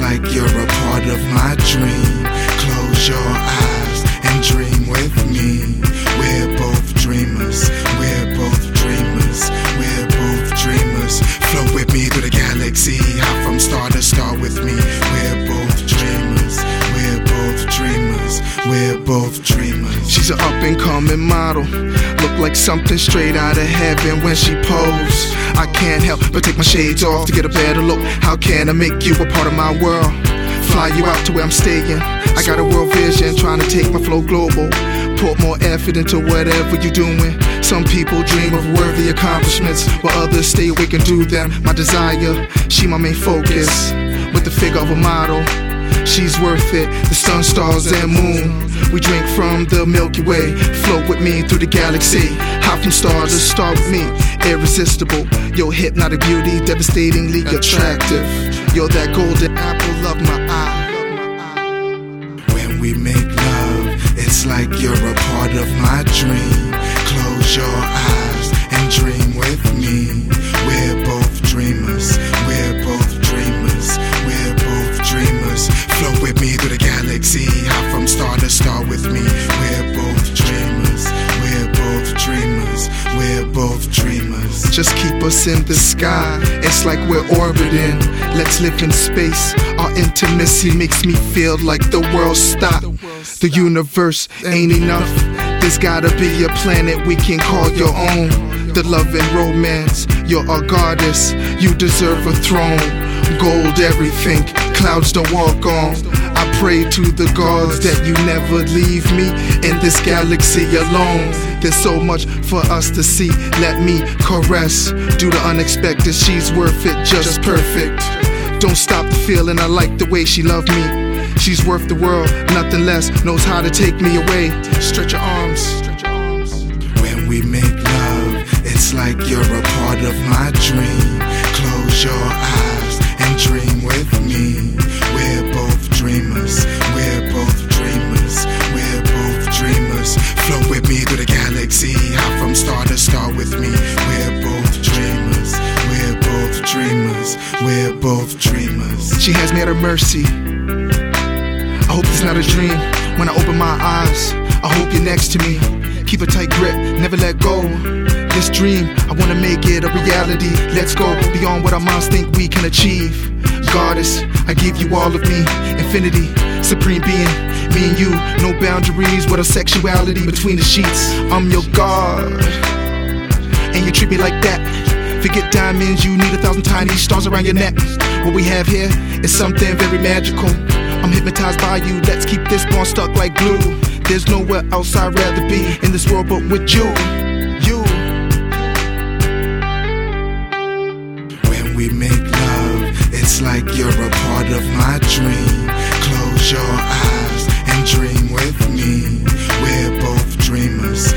like you're a part of my dream. Close your eyes and dream with me. We're both dreamers, we're both dreamers, we're both dreamers. Float with me through the galaxy, hop from star to star with me. We're both dreamers, we're both dreamers, we're both dreamers charming model. Look like something straight out of heaven when she pose. I can't help but take my shades off to get a better look. How can I make you a part of my world? Fly you out to where I'm staying. I got a world vision, trying to take my flow global. Put more effort into whatever you're doing. Some people dream of worthy accomplishments, while others stay awake and do them. My desire, she my main focus. With the figure of a model, she's worth it. The sun, stars, and moon. We drink from the Milky Way. Float with me through the galaxy. Hop from star to star with me. Irresistible. Your hypnotic beauty, devastatingly attractive. You're that golden apple of my eye. When we make love, it's like you're a part of my dream. Just keep us in the sky. It's like we're orbiting. Let's live in space. Our intimacy makes me feel like the world stopped. The universe ain't enough. There's gotta be a planet we can call your own. The love and romance, you're a goddess. You deserve a throne. Gold, everything. Clouds don't walk on. I pray to the gods that you never leave me in this galaxy alone. There's so much for us to see. Let me caress. Do the unexpected. She's worth it, just perfect. Don't stop the feeling. I like the way she loved me. She's worth the world, nothing less. Knows how to take me away. Stretch your arms. When we make love, it's like you're a part of my dream. Dreamers. We're both dreamers. She has me at her mercy. I hope it's not a dream. When I open my eyes, I hope you're next to me. Keep a tight grip, never let go. This dream, I wanna make it a reality. Let's go beyond what our minds think we can achieve. Goddess, I give you all of me. Infinity, supreme being. Me and you, no boundaries with our sexuality between the sheets. I'm your God, and you treat me like that. Forget diamonds, you need a thousand tiny stars around your neck. What we have here is something very magical. I'm hypnotized by you, let's keep this bond stuck like glue. There's nowhere else I'd rather be in this world but with you. You. When we make love, it's like you're a part of my dream. Close your eyes and dream with me. We're both dreamers.